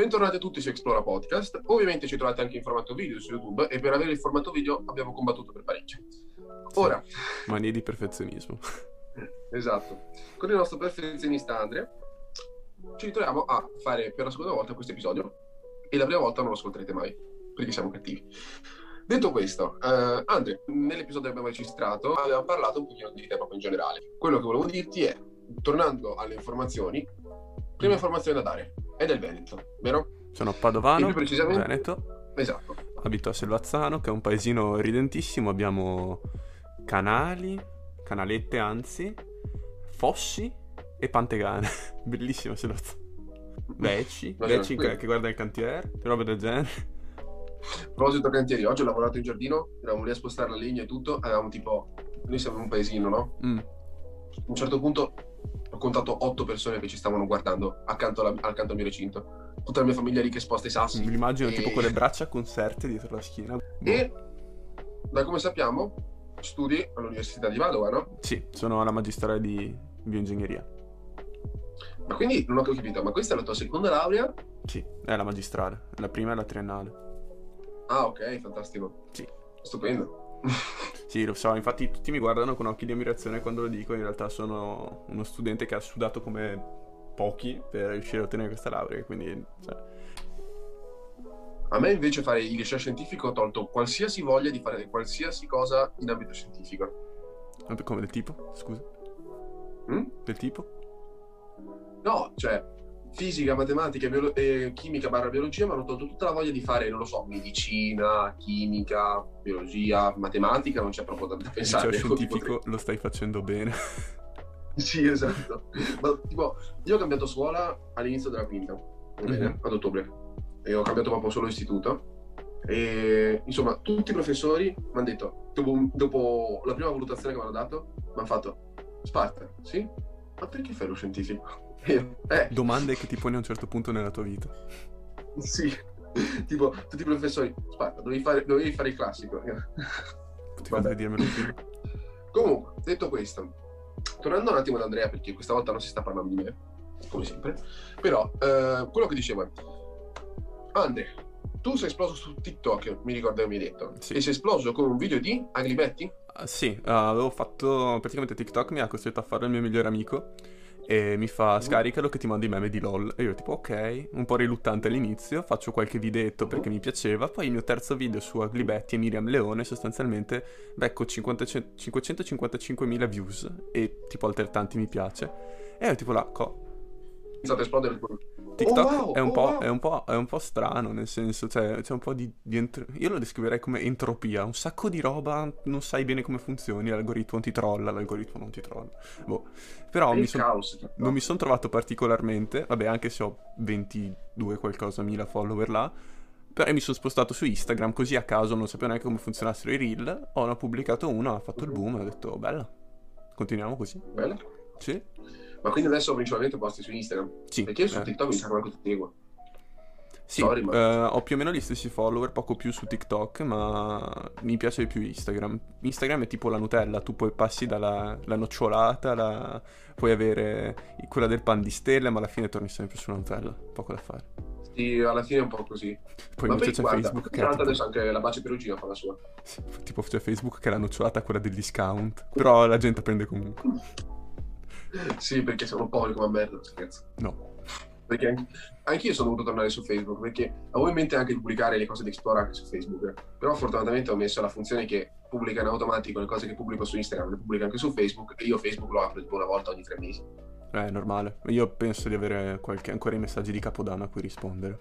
Bentornati a tutti su Explora Podcast. Ovviamente ci trovate anche in formato video su YouTube e per avere il formato video abbiamo combattuto per parecchio. Ora, Manie di perfezionismo. esatto, con il nostro perfezionista Andrea ci ritroviamo a fare per la seconda volta questo episodio e la prima volta non lo ascolterete mai perché siamo cattivi. Detto questo, eh, Andre, nell'episodio che abbiamo registrato avevamo parlato un pochino di te proprio in generale. Quello che volevo dirti è, tornando alle informazioni, prima informazione da dare è del Veneto, vero? Sono E padovano, più precisamente- Veneto, Esatto. abito a Selvazzano, che è un paesino ridentissimo. Abbiamo canali, canalette anzi, fossi e pantegane. Bellissimo Selvazzano. Veci, Veci che, che guarda il cantiere, robe del genere. A proposito cantieri, oggi ho lavorato in giardino, eravamo lì a spostare la legna e tutto, avevamo tipo, noi siamo un paesino, no? Mm. A un certo punto ho contato otto persone che ci stavano guardando accanto, alla- accanto al mio recinto. Tutta la mia famiglia lì che sposta i sassi. Mi immagino E- tipo con le braccia conserte dietro la schiena. Boh. E da come sappiamo, studi all'Università di Padova, no? Sì, sono alla magistrale di bioingegneria. Ma quindi non ho capito, ma questa è la tua seconda laurea? Sì, è la magistrale. La prima è la triennale. Ah, ok, fantastico. Sì. Stupendo. Sì, lo so, infatti tutti mi guardano con occhi di ammirazione quando lo dico, in realtà sono uno studente che ha sudato come pochi per riuscire a ottenere questa laurea, quindi cioè, A me invece fare il liceo scientifico ha tolto qualsiasi voglia di fare qualsiasi cosa in ambito scientifico. come del tipo, scusa, Mm? del tipo? No, cioè, fisica, matematica biolo- e chimica barra biologia mi hanno tolto tutta la voglia di fare, non lo so, medicina, chimica, biologia, matematica, non c'è proprio da Il pensare. liceo scientifico lo stai facendo bene. Sì, esatto. Ma tipo, io ho cambiato scuola all'inizio della quinta? Mhm. ad ottobre, e ho cambiato proprio solo istituto. E insomma, tutti i professori mi hanno detto, dopo, dopo la prima valutazione che mi hanno dato, mi hanno fatto, Sparta, sì? Ma perché fai lo scientifico? Eh, Domande che ti poni a un certo punto nella tua vita. sì. tipo, tutti i professori, Sparta, dovevi fare, dovevi fare il classico. Potevi Vabbè. dirmelo prima. Comunque, detto questo, tornando un attimo ad Andrea, perché questa volta non si sta parlando di me, come sempre, però eh, quello che dicevo è, Andre, tu sei esploso su TikTok, mi ricordo che mi hai detto, Sì. e sei esploso con un video di Agli Betty? Ah, sì, ah, avevo fatto praticamente TikTok, mi ha costretto a farlo il mio migliore amico e mi fa scaricalo che ti mando i meme di LOL. E io tipo ok, un po' riluttante all'inizio, faccio qualche videetto perché mi piaceva, poi il mio terzo video su Ugly Betty e Miriam Leone sostanzialmente becco 50 555.000 views e tipo altrettanti mi piace. E io tipo là, co- È a esplodere con... TikTok Oh, wow, è, un oh, po', wow. è, un po', è un po' strano, nel senso, cioè, c'è un po' di, di entro- Io lo descriverei come entropia, un sacco di roba, non sai bene come funzioni, l'algoritmo ti trolla, l'algoritmo non ti trolla. Boh. Però mi son- caos. Non mi sono trovato particolarmente, vabbè, anche se ho 22 qualcosa mila follower là, però mi sono spostato su Instagram così a caso, non sapevo neanche come funzionassero i reel, ho pubblicato uno, ha fatto il boom e ho detto, "Oh, bella, continuiamo così. Bello. Sì? Ma quindi adesso principalmente posti su Instagram? Sì. Perché io su eh. TikTok mi sa che manco ti seguo. Sì, Sorry, ma- eh, ho più o meno gli stessi follower, poco più su TikTok, ma mi piace di più Instagram. Instagram è tipo la Nutella, tu poi passi dalla la nocciolata, la- puoi avere quella del pan di stelle, ma alla fine torni sempre sulla Nutella, poco da fare. Sì, alla fine è un po' così. Poi Ma invece c'è guarda, Facebook che è l'altro tipo, adesso anche la bacia perugina fa la sua. sì, tipo c'è Facebook che è la nocciolata, quella del discount, però la gente prende comunque. Sì, perché sono poveri come merda, scherzo. No. Perché anche, anche io sono dovuto tornare su Facebook perché avevo in mente anche di pubblicare le cose di Explore anche su Facebook. Però fortunatamente ho messo la funzione che pubblica in automatico le cose che pubblico su Instagram, le pubblica anche su Facebook e io Facebook lo apro tipo una volta ogni tre mesi. È normale. Io penso di avere qualche, ancora i messaggi di Capodanno a cui rispondere.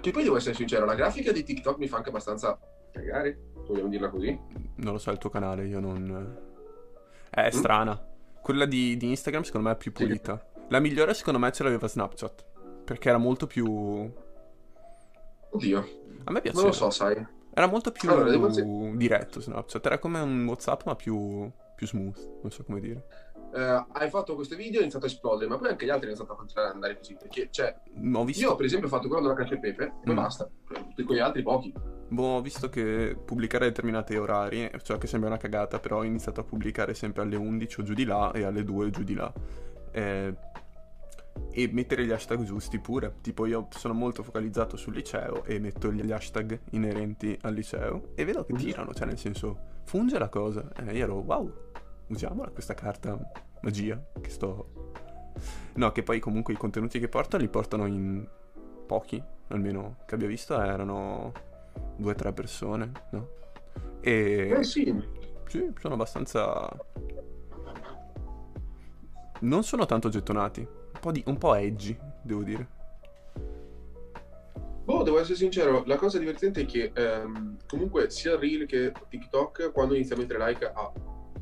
Che poi devo essere sincero, la grafica di TikTok mi fa anche abbastanza cagare, vogliamo dirla così. Non lo so, il tuo canale, io non... È strana. Quella di, di Instagram secondo me è più Sì. pulita. La migliore secondo me ce l'aveva Snapchat. perché era molto più... Oddio, A me piaceva. non lo so, sai. Era molto più Allora, diretto Snapchat, era come un WhatsApp ma più, più smooth, non so come dire. Eh, hai fatto questo video e è iniziato a esplodere, ma poi anche gli altri hanno iniziato a andare così. Perché, cioè, Ho visto, io per esempio ho fatto quello della cacio e pepe, e Mm. basta. Tutti quegli altri pochi. Boh, ho visto che pubblicare a determinati orari, cioè che sembra una cagata, però ho iniziato a pubblicare sempre alle 11 o giù di là e alle 2 o giù di là. Eh, e mettere gli hashtag giusti pure. Tipo io sono molto focalizzato sul liceo e metto gli hashtag inerenti al liceo e vedo che tirano, cioè nel senso funge la cosa. E io ero wow, usiamola questa carta magia che sto... No, che poi comunque i contenuti che porto li portano in pochi, almeno che abbia visto erano due o tre persone, no? E... Eh sì, Sì, sono abbastanza. Non sono tanto gettonati. Un po', di... un po' edgy, devo dire. Boh, devo essere sincero, la cosa divertente è che ehm, comunque sia Reel che TikTok, quando inizia a mettere like a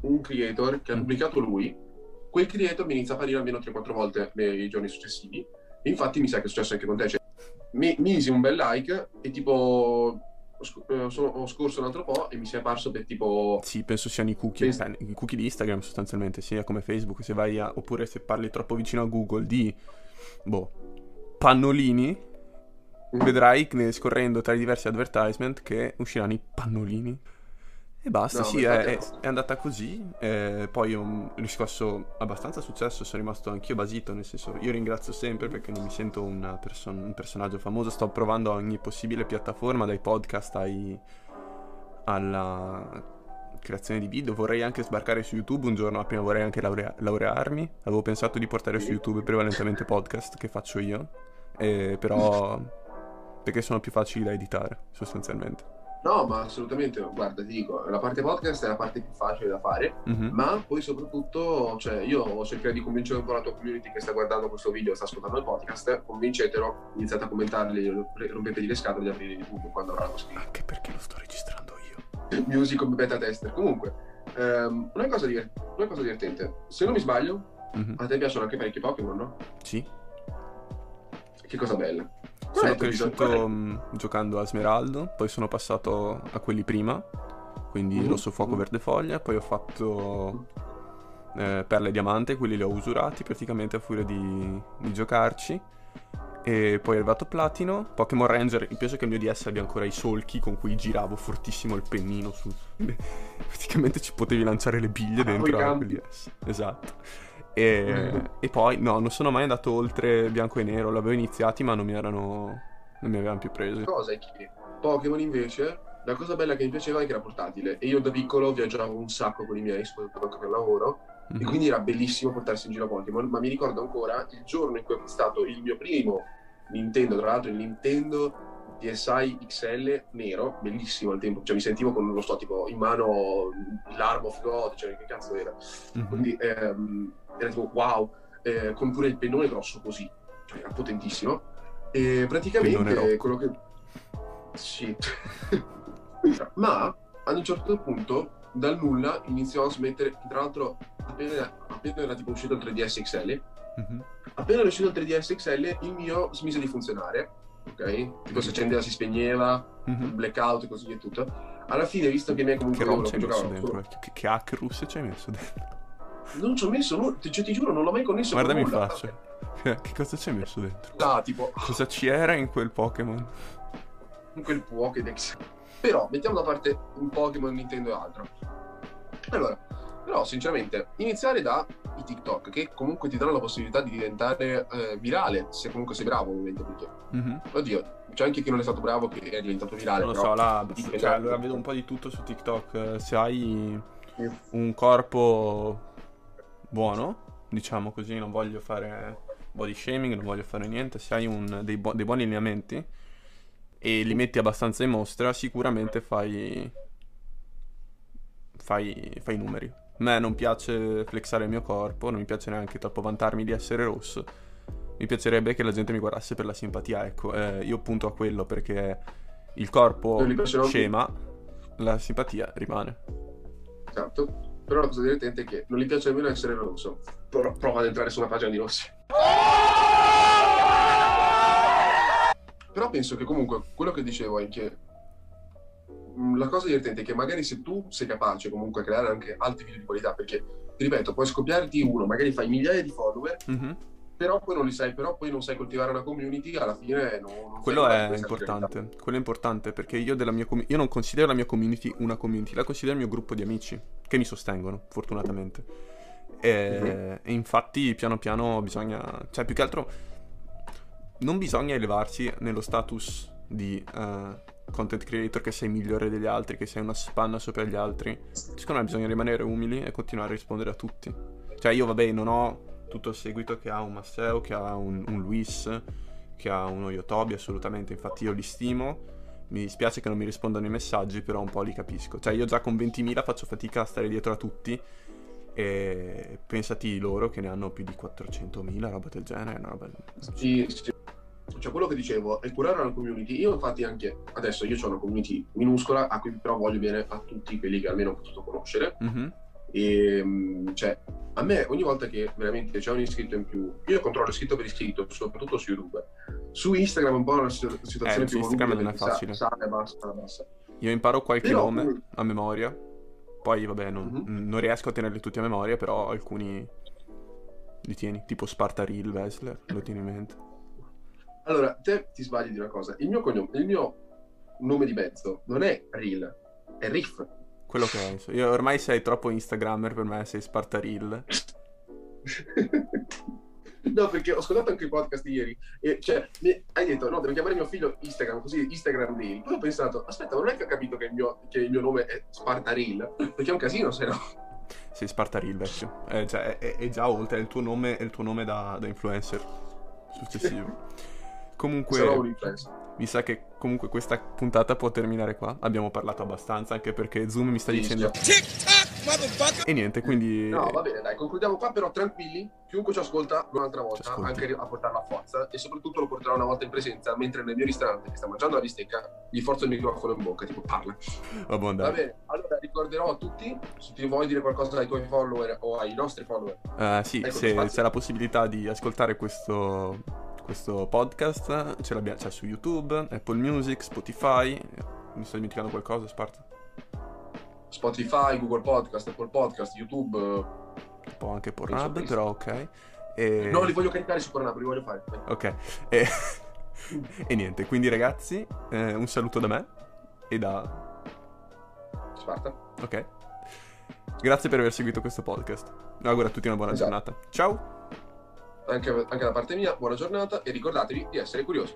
un creator che ha Mm. pubblicato lui, quel creator mi inizia a apparire almeno 3-4 volte nei giorni successivi. E infatti mi sa che è successo anche con te. Cioè, mi, mi misi un bel like e tipo ho, sc- eh, sono- ho scorso un altro po' e mi si è apparso per tipo... Sì, penso siano i cookie. Sì. eh, I cookie di Instagram, sostanzialmente, sia come Facebook. Se vai a. Oppure se parli troppo vicino a Google di. Boh. Pannolini. Mm. Vedrai scorrendo tra i diversi advertisement che usciranno i pannolini. E basta, No, sì, è, è- è andata così. eh, poi ho riscosso abbastanza successo. Sono rimasto anch'io basito. Nel senso, io ringrazio sempre perché non mi sento una person- un personaggio famoso. Sto provando ogni possibile piattaforma, dai podcast ai, alla creazione di video. Vorrei anche sbarcare su YouTube un giorno. Appena vorrei anche laurea- laurearmi. Avevo pensato di portare su YouTube prevalentemente podcast che faccio io. eh, però. Perché sono più facili da editare, sostanzialmente. No, ma assolutamente, guarda, ti dico, la parte podcast è la parte più facile da fare, Mhm. ma poi soprattutto, cioè, io cercherò di convincere un po' la tua community che sta guardando questo video sta ascoltando il podcast, convincetelo, iniziate a commentarli, rompetegli le scatole di aprire YouTube quando avrà la possibilità. Anche perché lo sto registrando io. Music come beta tester. Comunque, ehm, una, cosa diver- una cosa divertente, se non mi sbaglio, Mhm. a te piacciono anche parecchi Pokémon, no? Sì. Che cosa bella. È Sono il cresciuto mh, giocando a Smeraldo, poi sono passato a quelli prima, quindi Mhm. Rosso Fuoco Verde Foglia, poi ho fatto eh, Perla e Diamante, quelli li ho usurati praticamente a furia di, di giocarci. E poi è arrivato Platino, Pokémon Ranger, mi piace che il mio DS abbia ancora i solchi con cui giravo fortissimo il pennino su... praticamente ci potevi lanciare le biglie Ah, dentro quel DS. Esatto. E, Mm. e poi no, non sono mai andato oltre bianco e nero, l'avevo iniziati ma non mi erano... non mi avevano più preso. Cosa è che Pokémon invece, la cosa bella che mi piaceva è che era portatile e io da piccolo viaggiavo un sacco con i miei, soprattutto anche per lavoro, e Mhm. quindi era bellissimo portarsi in giro Pokémon, ma mi ricordo ancora il giorno in cui ho acquistato il mio primo Nintendo, tra l'altro il Nintendo DSi XL nero, bellissimo al tempo, cioè mi sentivo con lo sto tipo in mano l'Arm of God, cioè che cazzo era? Mhm. Quindi ehm, era tipo wow, eh, con pure il pennone grosso così, cioè era potentissimo. E praticamente quello che... Sì. Ma ad un certo punto dal nulla iniziò a smettere, tra l'altro appena, appena era tipo uscito il 3DS XL, Mhm. appena era uscito il 3DS XL il mio smise di funzionare, ok? Tipo si accendeva, si spegneva, Mhm. blackout e così e tutto. Alla fine, visto che mi è comunque Che roba io ci hai messo giocavo dentro? solo-? Che, che ci hai messo dentro? Non ci ho messo, nu- ti, cioè, ti giuro, non l'ho mai connesso Guardami in con nulla. faccia. Che cosa ci hai messo dentro? Ah, tipo, Cosa c'era in quel Pokémon? in quel Pokédex. Però, mettiamo da parte un Pokémon, Nintendo e altro. Allora, però, sinceramente, iniziare da i TikTok, che comunque ti danno la possibilità di diventare eh, virale, se comunque sei bravo, ovviamente, perché, Mhm. oddio, c'è anche chi non è stato bravo che è diventato virale. Non lo so, là, dipende cioè, allora vedo un po' di tutto su TikTok. Se hai un corpo buono, diciamo così, non voglio fare body shaming, non voglio fare niente. Se hai un- dei, bu- dei buoni lineamenti e li metti abbastanza in mostra, sicuramente fai. fai, fai numeri. A me non piace flexare il mio corpo, non mi piace neanche troppo vantarmi di essere rosso. Mi piacerebbe che la gente mi guardasse per la simpatia, ecco. Eh, io punto a quello perché il corpo scema, la simpatia rimane. Esatto. Però la cosa divertente è che non gli piace nemmeno essere rosso. Pro- prova ad entrare su una pagina di rossi. Però penso che comunque quello che dicevo è che la cosa divertente è che magari se tu sei capace comunque a creare anche altri video di qualità, perché ti ripeto, puoi scoppiarti uno, magari fai migliaia di follower, Mhm. però poi non li sai, però poi non sai coltivare una community, alla fine non, non Quello è importante, quello è importante perché io, della mia comu- io non considero la mia community una community, la considero il mio gruppo di amici che mi sostengono, fortunatamente. E, Mhm. e infatti piano piano bisogna, cioè più che altro non bisogna elevarsi nello status di eh, content creator che sei migliore degli altri, che sei una spanna sopra gli altri. Secondo me bisogna rimanere umili e continuare a rispondere a tutti. Cioè io vabbè non ho tutto il seguito che ha un Masseo, che ha un, un Luis, che ha uno Yotobi, assolutamente, infatti io li stimo. Mi dispiace che non mi rispondano i messaggi, però un po' li capisco. Cioè io già con 20.000 faccio fatica a stare dietro a tutti e pensati loro che ne hanno più di 400.000, roba del genere, una roba... Sì, sì. Cioè, quello che dicevo è curare una community. Io, infatti, anche adesso io ho una community minuscola a cui però voglio bene a tutti quelli che almeno ho potuto conoscere. Mhm. E mh, cioè, a me ogni volta che veramente c'è un iscritto in più, io controllo iscritto per iscritto, soprattutto su YouTube. Su Instagram è un po' una situ- situazione Eh, più Instagram non è facile. Sa, sale, basta, basta. Io imparo qualche Però, nome a memoria, poi vabbè non, Mhm. non riesco a tenerli tutti a memoria, però alcuni li tieni, tipo Spartaril, Wessler, lo tieni in mente. Allora, te ti sbagli di una cosa. Il mio cognome, il mio nome di mezzo non è Real, è Riff. Quello che penso. Io ormai sei troppo Instagrammer per me, sei Spartaril. no, perché ho ascoltato anche il podcast ieri e cioè, mi hai detto no, devo chiamare mio figlio Instagram, così Instagram Reel. Poi ho pensato, aspetta, non è che ho capito che il mio, che il mio nome è Spartaril? Perché è un casino, se no. Sei Spartaril, vecchio. Eh, cioè, è, è già oltre, è il tuo nome, è il tuo nome da, da influencer successivo. Comunque, Sarò un mi sa che comunque questa puntata può terminare qua. Abbiamo parlato abbastanza, anche perché Zoom mi sta Sì, dicendo... E niente, quindi... No, va bene, dai, concludiamo qua, però tranquilli, chiunque ci ascolta un'altra volta, anche a portarla a forza, e soprattutto lo porterò una volta in presenza, mentre nel mio ristorante che sta mangiando la bistecca, gli forzo il microfono in bocca, tipo parla. Vabbè, Va dai. bene, allora ricorderò a tutti, se ti vuoi dire qualcosa ai tuoi follower o ai nostri follower, Eh, sì, Ecco, se c'è la possibilità di ascoltare questo, questo podcast, ce l'abbiamo c'è su YouTube, Apple Music, Spotify. Mi sto dimenticando qualcosa, Sparta? Spotify, Google Podcast, Apple Podcast, YouTube, Un po' anche Pornhub, però ok. E... no, li voglio caricare su Pornhub, li voglio fare. Ok. E... e niente, quindi ragazzi, eh, un saluto da me e da... Sparta. Ok. Grazie per aver seguito questo podcast. Auguro a tutti una buona Esatto. giornata. Ciao! Anche, anche da parte mia, buona giornata e ricordatevi di essere curiosi.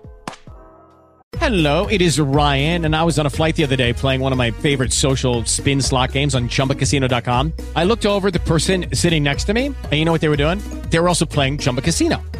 Hello, it is Ryan, and I was on a flight the other day playing one of my favorite social spin slot games on chumbacasino.com. I looked over the person sitting next to me, and you know what they were doing? They were also playing Chumba Casino.